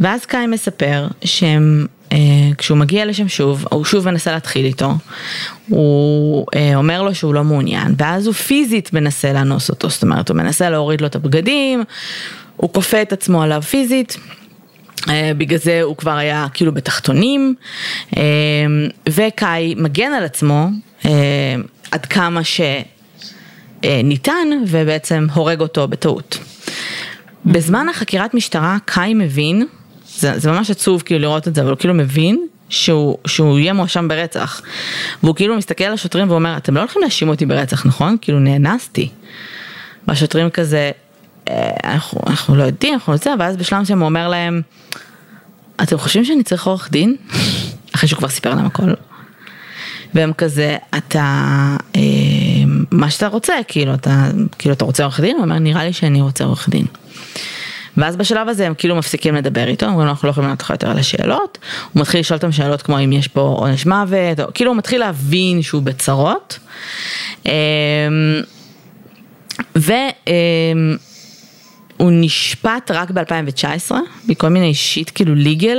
ואז קאי מספר שהם אה, כשהוא מגיע לשם שוב, הוא שוב מנסה להתחיל איתו, הוא אומר לו שהוא לא מעוניין, ואז הוא פיזית מנסה לאנוס אותו, זאת אומרת הוא מנסה להוריד לו את הבגדים, הוא כופה את עצמו עליו פיזית. אה, בגלל זה הוא כבר היה כאילו בתחתונים, וקאי מגן על עצמו עד כמה שניתן ובעצם הורג אותו בטעות. בזמן החקירת משטרה קאי מבין זה, זה ממש עצוב כאילו לראות את זה, אבל הוא כאילו מבין שהוא, שהוא יהיה מואשם ברצח. והוא כאילו מסתכל על השוטרים ואומר, אתם לא הולכים להאשים אותי ברצח, נכון? כאילו נאנסתי. והשוטרים כזה, אה, אנחנו, אנחנו לא יודעים, אנחנו יודעים, ואז בשלב מסוים הוא אומר להם, אתם חושבים שאני צריך עורך דין? אחרי שהוא כבר סיפר להם הכל. והם כזה, אתה, אה, מה שאתה רוצה, כאילו, אתה, כאילו, אתה רוצה עורך דין? הוא אומר, נראה לי שאני רוצה עורך דין. ואז בשלב הזה הם כאילו מפסיקים לדבר איתו, אומרים אנחנו לא יכולים לענות לך יותר על השאלות, הוא מתחיל לשאול אותם שאלות כמו אם יש פה עונש מוות, או כאילו הוא מתחיל להבין שהוא בצרות. אמ, והוא נשפט רק ב-2019, מכל מיני שיט כאילו ליגל,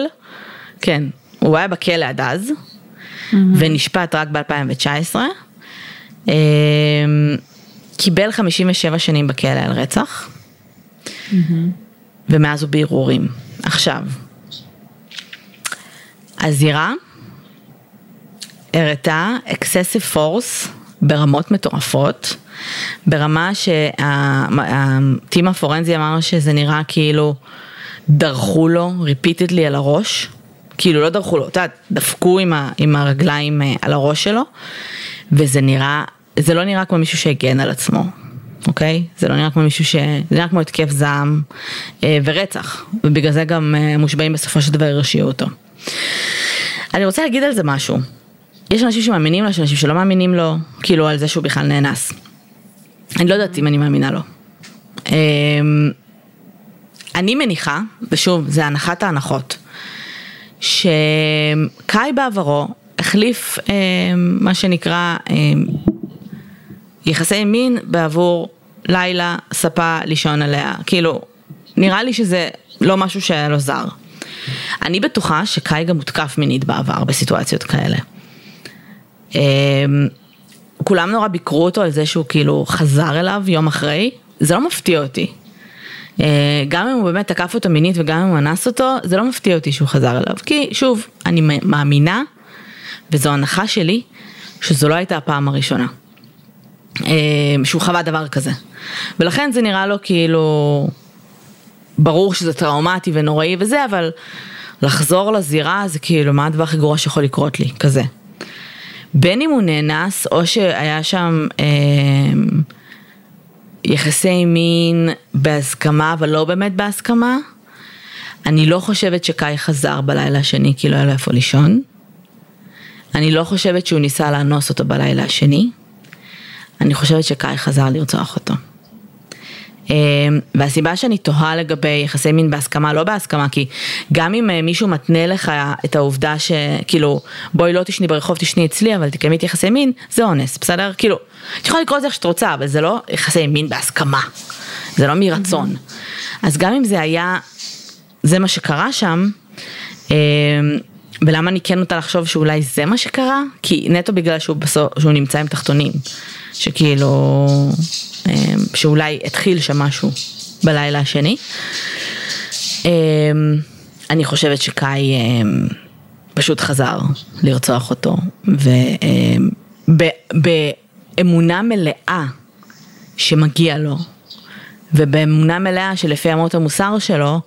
כן, הוא היה בכלא עד אז, mm-hmm. ונשפט רק ב-2019. קיבל 57 שנים בכלא על רצח, mm-hmm. ומאז הוא בערעורים. עכשיו, הזירה הראתה excessive force ברמות מטורפות, ברמה שהטים הפורנזי אמר שזה נראה כאילו דרכו לו repeatedly על הראש, כאילו לא דרכו לו, את יודעת, דפקו עם, ה, עם הרגליים אה, על הראש שלו, וזה נראה, זה לא נראה כמו מישהו שהגן על עצמו, אוקיי? זה לא נראה כמו מישהו ש... זה נראה כמו התקף זעם אה, ורצח, ובגלל זה גם אה, המושבעים בסופו של דבר הרשיעו אותו. אני רוצה להגיד על זה משהו. יש אנשים שמאמינים לו, יש אנשים שלא מאמינים לו, כאילו על זה שהוא בכלל נאנס. אני לא יודעת אם אני מאמינה לו. אמ, אני מניחה, ושוב, זה הנחת ההנחות, שקאי בעברו החליף אמ, מה שנקרא אמ, יחסי מין בעבור לילה, ספה, לישון עליה. כאילו, נראה לי שזה לא משהו שהיה לו זר. אני בטוחה שקאי גם הותקף מינית בעבר בסיטואציות כאלה. כולם נורא ביקרו אותו על זה שהוא כאילו חזר אליו יום אחרי, זה לא מפתיע אותי. אה, גם אם הוא באמת תקף אותו מינית וגם אם הוא אנס אותו, זה לא מפתיע אותי שהוא חזר אליו. כי שוב, אני מאמינה, וזו הנחה שלי, שזו לא הייתה הפעם הראשונה. אמ, שהוא חווה דבר כזה. ולכן זה נראה לו כאילו, ברור שזה טראומטי ונוראי וזה, אבל לחזור לזירה זה כאילו, מה הדבר הכי גרוע שיכול לקרות לי, כזה. בין אם הוא נאנס או שהיה שם אה, יחסי מין בהסכמה אבל לא באמת בהסכמה, אני לא חושבת שקאי חזר בלילה השני כי לא היה לו איפה לישון. אני לא חושבת שהוא ניסה לאנוס אותו בלילה השני. אני חושבת שקאי חזר לרצוח אותו. אמ, והסיבה שאני תוהה לגבי יחסי מין בהסכמה, לא בהסכמה, כי גם אם אה, מישהו מתנה לך את העובדה שכאילו בואי לא תשני ברחוב תשני אצלי אבל תקיימי את יחסי מין, זה אונס, בסדר? כאילו, את יכולה לקרוא לזה איך שאת רוצה, אבל זה לא יחסי מין בהסכמה, זה לא מרצון. אז גם אם זה היה, זה מה שקרה שם, אמ, ולמה אני כן נוטה לחשוב שאולי זה מה שקרה? כי נטו בגלל שהוא בסוף, שהוא נמצא עם תחתונים, שכאילו... אמ, שאולי התחיל שם משהו בלילה השני. אמ, אני חושבת שקאי אמ, פשוט חזר לרצוח אותו, ובאמונה מלאה שמגיע לו, ובאמונה מלאה שלפי אמות המוסר שלו,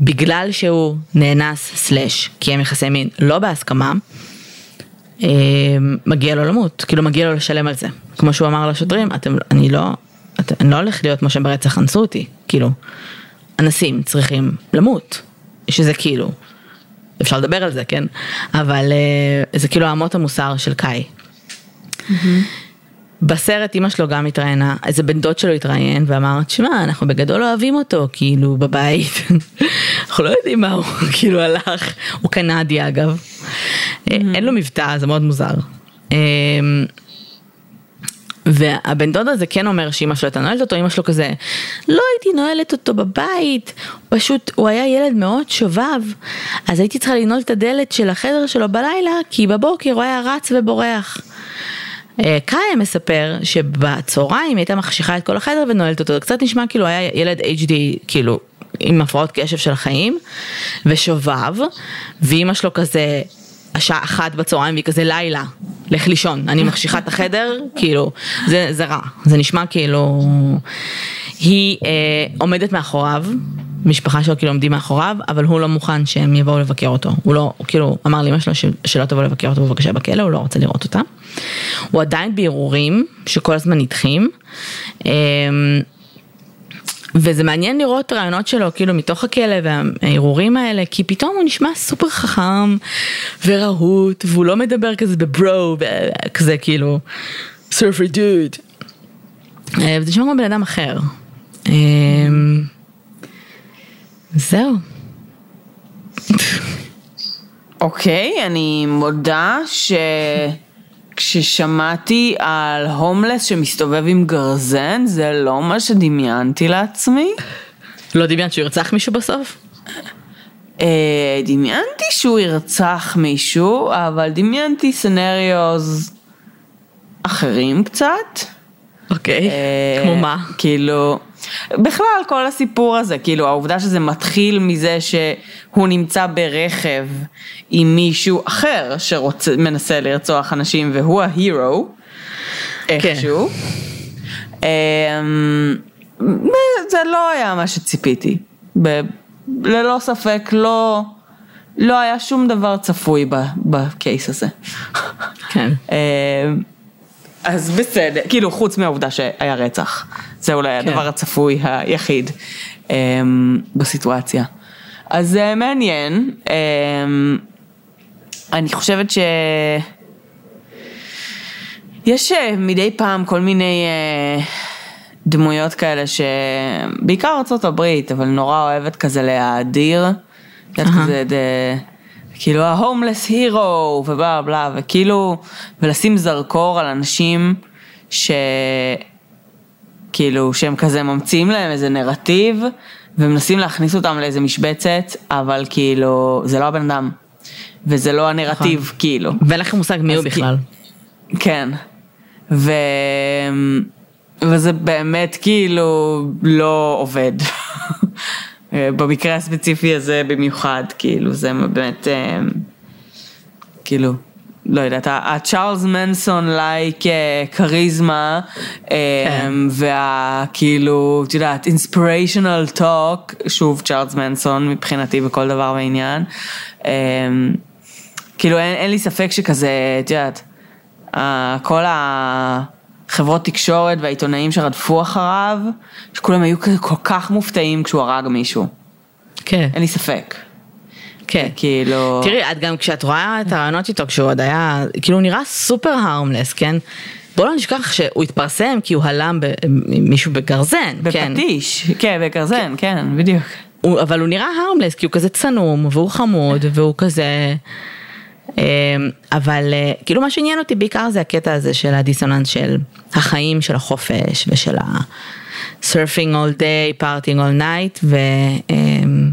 בגלל שהוא נאנס סלאש קיים יחסי מין לא בהסכמה, מגיע לו למות, כאילו מגיע לו לשלם על זה. כמו שהוא אמר לשוטרים, אתם, אני לא, את, אני לא הולך להיות כמו שהם ברצח אנסו אותי, כאילו, אנסים צריכים למות, שזה כאילו, אפשר לדבר על זה, כן? אבל uh, זה כאילו אמות המוסר של קאי. Mm-hmm. בסרט אימא שלו גם התראיינה, איזה בן דוד שלו התראיין ואמר, תשמע, אנחנו בגדול אוהבים אותו, כאילו, בבית. אנחנו לא יודעים מה הוא, כאילו, הלך. הוא קנדי אגב. Mm-hmm. אין לו מבטא, זה מאוד מוזר. אמ, והבן דוד הזה כן אומר שאמא שלו הייתה נועלת אותו, אמא שלו כזה, לא הייתי נועלת אותו בבית, פשוט הוא היה ילד מאוד שובב, אז הייתי צריכה לנעול את הדלת של החדר שלו בלילה, כי בבוקר הוא היה רץ ובורח. אה, קאיה מספר שבצהריים היא הייתה מחשיכה את כל החדר ונועלת אותו, זה קצת נשמע כאילו היה ילד HD, כאילו עם הפרעות קשב של החיים, ושובב, ואימא שלו כזה השעה אחת בצהריים והיא כזה לילה, לך לישון, אני מחשיכה את החדר, כאילו, זה, זה רע, זה נשמע כאילו, היא אה, עומדת מאחוריו, משפחה שלו כאילו עומדים מאחוריו, אבל הוא לא מוכן שהם יבואו לבקר אותו, הוא לא, הוא כאילו אמר לאמא שלו שלא תבוא לבקר אותו בבקשה בכלא, הוא לא רוצה לראות אותה. הוא עדיין בערעורים שכל הזמן נדחים. אה, וזה מעניין לראות רעיונות שלו כאילו מתוך הכלא והערעורים האלה, כי פתאום הוא נשמע סופר חכם ורהוט, והוא לא מדבר כזה בברו, כזה כאילו, סרפרי דוד. אה, וזה נשמע כמו בן אדם אחר. אה, זהו. אוקיי, אני מודה ש... כששמעתי על הומלס שמסתובב עם גרזן, זה לא מה שדמיינתי לעצמי. לא דמיינת שהוא ירצח מישהו בסוף? אה, דמיינתי שהוא ירצח מישהו, אבל דמיינתי סנריוז אחרים קצת. אוקיי, אה, כמו מה? כאילו, בכלל כל הסיפור הזה, כאילו העובדה שזה מתחיל מזה שהוא נמצא ברכב עם מישהו אחר שמנסה לרצוח אנשים והוא ההירו, איכשהו. כן. זה לא היה מה שציפיתי, ללא ספק לא, לא היה שום דבר צפוי בקייס הזה. כן. אז בסדר, כאילו חוץ מהעובדה שהיה רצח, זה אולי כן. הדבר הצפוי היחיד um, בסיטואציה. אז זה uh, מעניין, um, אני חושבת ש... יש uh, מדי פעם כל מיני uh, דמויות כאלה שבעיקר ארה"ב, אבל נורא אוהבת כזה להאדיר. כזה דה... כאילו ההומלס הירו ובלה בלה וכאילו ולשים זרקור על אנשים שכאילו שהם כזה ממציאים להם איזה נרטיב ומנסים להכניס אותם לאיזה משבצת אבל כאילו זה לא הבן אדם וזה לא הנרטיב נכון. כאילו. ואין לכם מושג מי הוא בכלל. כן. ו... וזה באמת כאילו לא עובד. במקרה הספציפי הזה במיוחד, כאילו זה באמת, אה, כאילו, לא יודעת, הצ'ארלס מנסון לייק כריזמה, והכאילו, את יודעת, אינספיריישנל טוק, שוב צ'ארלס מנסון מבחינתי בכל דבר ועניין, אה, כאילו אין, אין לי ספק שכזה, את יודעת, כל ה... חברות תקשורת והעיתונאים שרדפו אחריו, שכולם היו כל כך מופתעים כשהוא הרג מישהו. כן. אין לי ספק. כן. כאילו... תראי, את גם כשאת רואה את הרעיונות איתו, כשהוא עוד היה, כאילו הוא נראה סופר הרמלס, כן? בוא לא נשכח שהוא התפרסם כי הוא הלם מישהו בגרזן, כן. בפטיש, כן, בגרזן, כן, כן בדיוק. הוא, אבל הוא נראה הרמלס כי הוא כזה צנום והוא חמוד והוא כזה... אמ, אבל אה, כאילו מה שעניין אותי בעיקר זה הקטע הזה של הדיסוננס של החיים של החופש ושל ה-surfing all day, partying all night ו... אמ,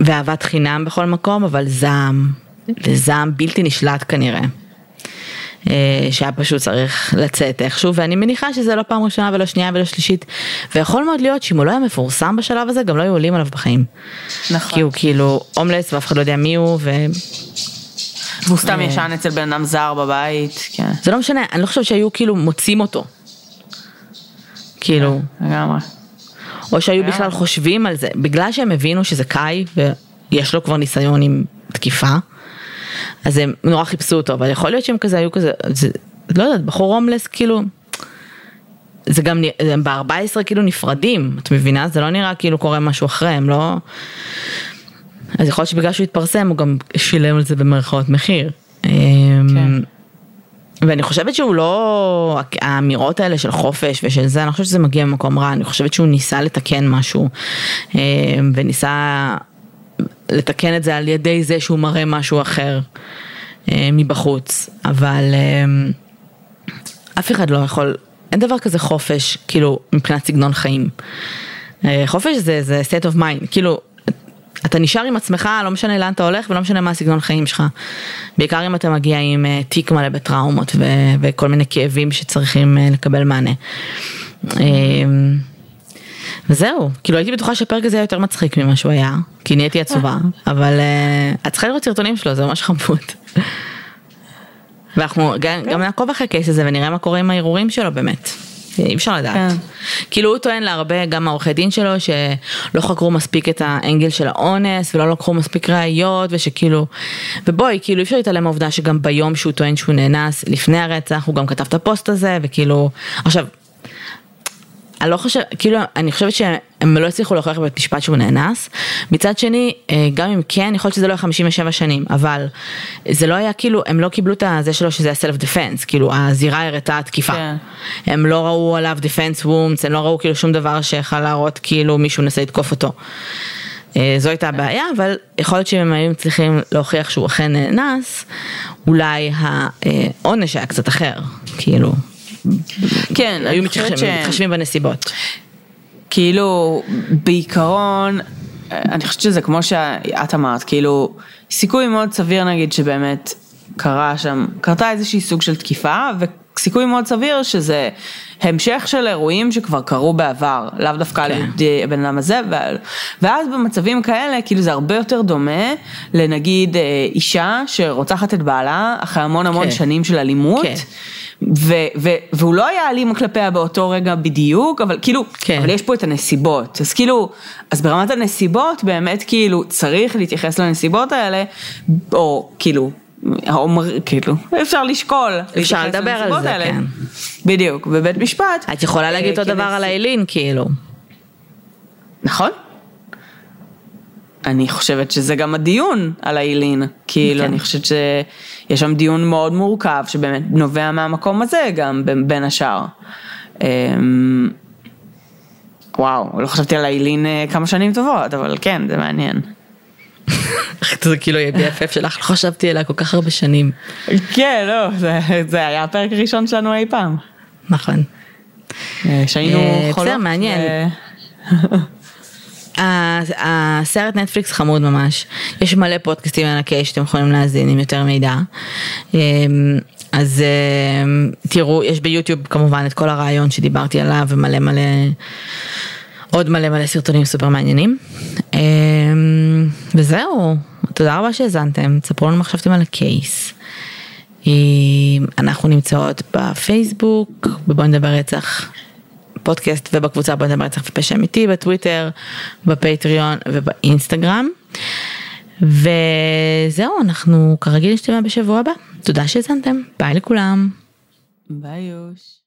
ואהבת חינם בכל מקום, אבל זעם, וזעם בלתי נשלט כנראה. אה, שהיה פשוט צריך לצאת איכשהו, ואני מניחה שזה לא פעם ראשונה ולא שנייה ולא שלישית, ויכול מאוד להיות שאם הוא לא היה מפורסם בשלב הזה, גם לא היו עולים עליו בחיים. נכון. כי הוא כאילו הומלס ואף אחד לא יודע מי הוא, ו... והוא סתם אה, ישן אצל בן אדם זר בבית, כן. זה לא משנה, אני לא חושבת שהיו כאילו מוצאים אותו. כאילו. כן, לגמרי. או שהיו בכלל חושבים על זה, בגלל שהם הבינו שזה קאי, ויש לו כבר ניסיון עם תקיפה. אז הם נורא חיפשו אותו, אבל יכול להיות שהם כזה היו כזה, זה, לא יודעת, בחור הומלס כאילו, זה גם, הם ב-14 כאילו נפרדים, את מבינה? זה לא נראה כאילו קורה משהו אחרי, הם לא... אז יכול להיות שבגלל שהוא התפרסם הוא גם שילם על זה במרכאות מחיר. כן. ואני חושבת שהוא לא, האמירות האלה של חופש ושל זה, אני חושבת שזה מגיע ממקום רע, אני חושבת שהוא ניסה לתקן משהו וניסה לתקן את זה על ידי זה שהוא מראה משהו אחר אה, מבחוץ, אבל אה, אף אחד לא יכול, אין דבר כזה חופש, כאילו, מבחינת סגנון חיים. אה, חופש זה, זה state of mind, כאילו, אתה נשאר עם עצמך, לא משנה לאן אתה הולך ולא משנה מה הסגנון חיים שלך. בעיקר אם אתה מגיע עם אה, תיק מלא בטראומות ו- וכל מיני כאבים שצריכים אה, לקבל מענה. אה, וזהו, כאילו הייתי בטוחה שהפרק הזה היה יותר מצחיק ממה שהוא היה, כי נהייתי עצובה, אבל uh, את צריכה לראות סרטונים שלו, זה ממש חמוד. ואנחנו גם, גם נעקוב אחרי הקייס הזה ונראה מה קורה עם הערעורים שלו באמת. אי אפשר לדעת. כן. כאילו הוא טוען להרבה, גם העורכי דין שלו, שלא חקרו מספיק את האנגל של האונס ולא לקחו מספיק ראיות ושכאילו, ובואי, כאילו אי אפשר להתעלם מהעובדה שגם ביום שהוא טוען שהוא נאנס לפני הרצח, הוא גם כתב את הפוסט הזה וכאילו, עכשיו, אני לא חושב, כאילו, אני חושבת שהם לא הצליחו להוכיח בבית משפט שהוא נאנס. מצד שני, אה, גם אם כן, יכול להיות שזה לא היה 57 שנים, אבל זה לא היה כאילו, הם לא קיבלו את זה שלו שזה היה סלף דפנס, כאילו, הזירה הראתה תקיפה. כן. הם לא ראו עליו דפנס וומס, הם לא ראו כאילו שום דבר שיכל להראות כאילו מישהו נסה לתקוף אותו. אה, זו הייתה הבעיה, אבל יכול להיות שאם הם היו צריכים להוכיח שהוא אכן נאנס, אולי העונש היה קצת אחר, כאילו. כן, היו מתחשבים, בנסיבות. כאילו, בעיקרון, אני חושבת שזה כמו שאת אמרת, כאילו, סיכוי מאוד סביר נגיד שבאמת קרה שם, קרתה איזושהי סוג של תקיפה, וסיכוי מאוד סביר שזה המשך של אירועים שכבר קרו בעבר, לאו דווקא כן. לבן אדם הזה, ואז במצבים כאלה, כאילו זה הרבה יותר דומה לנגיד אה, אישה שרוצחת את בעלה אחרי המון המון כן. שנים של אלימות. כן. ו- ו- והוא לא היה אלים כלפיה באותו רגע בדיוק, אבל כאילו, כן. אבל יש פה את הנסיבות, אז כאילו, אז ברמת הנסיבות באמת כאילו צריך להתייחס לנסיבות האלה, או כאילו, האומר, כאילו, אפשר לשקול, אפשר לדבר על זה, האלה. כן. בדיוק, בבית משפט. את יכולה להגיד אותו דבר על האילין, כאילו. נכון. אני חושבת שזה גם הדיון על האילין, כאילו כן. אני חושבת שיש שם דיון מאוד מורכב שבאמת נובע מהמקום הזה גם בין השאר. אמ, וואו, לא חשבתי על האילין אה, כמה שנים טובות, אבל כן, זה מעניין. זה כאילו יהיה BFF שלך, לא חשבתי עליה כל כך הרבה שנים. כן, לא, זה, זה היה הפרק הראשון שלנו אי פעם. נכון. אה, שהיינו אה, חולות. בסדר, מעניין. הסרט נטפליקס חמוד ממש, יש מלא פודקאסטים על הקייס שאתם יכולים להאזין עם יותר מידע. אמ, אז אמ, תראו, יש ביוטיוב כמובן את כל הרעיון שדיברתי עליו ומלא מלא, עוד מלא מלא סרטונים סופר מעניינים. אמ, וזהו, תודה רבה שהאזנתם, תספרו לנו מה חשבתם על הקייס. אנחנו נמצאות בפייסבוק, בבוא נדבר רצח בפודקאסט ובקבוצה בוא נדבר רצח ופשע אמיתי, בטוויטר, בפטריון ובאינסטגרם. וזהו, אנחנו כרגיל נשתמע בשבוע הבא. תודה שהזנתם, ביי לכולם. ביי יוש.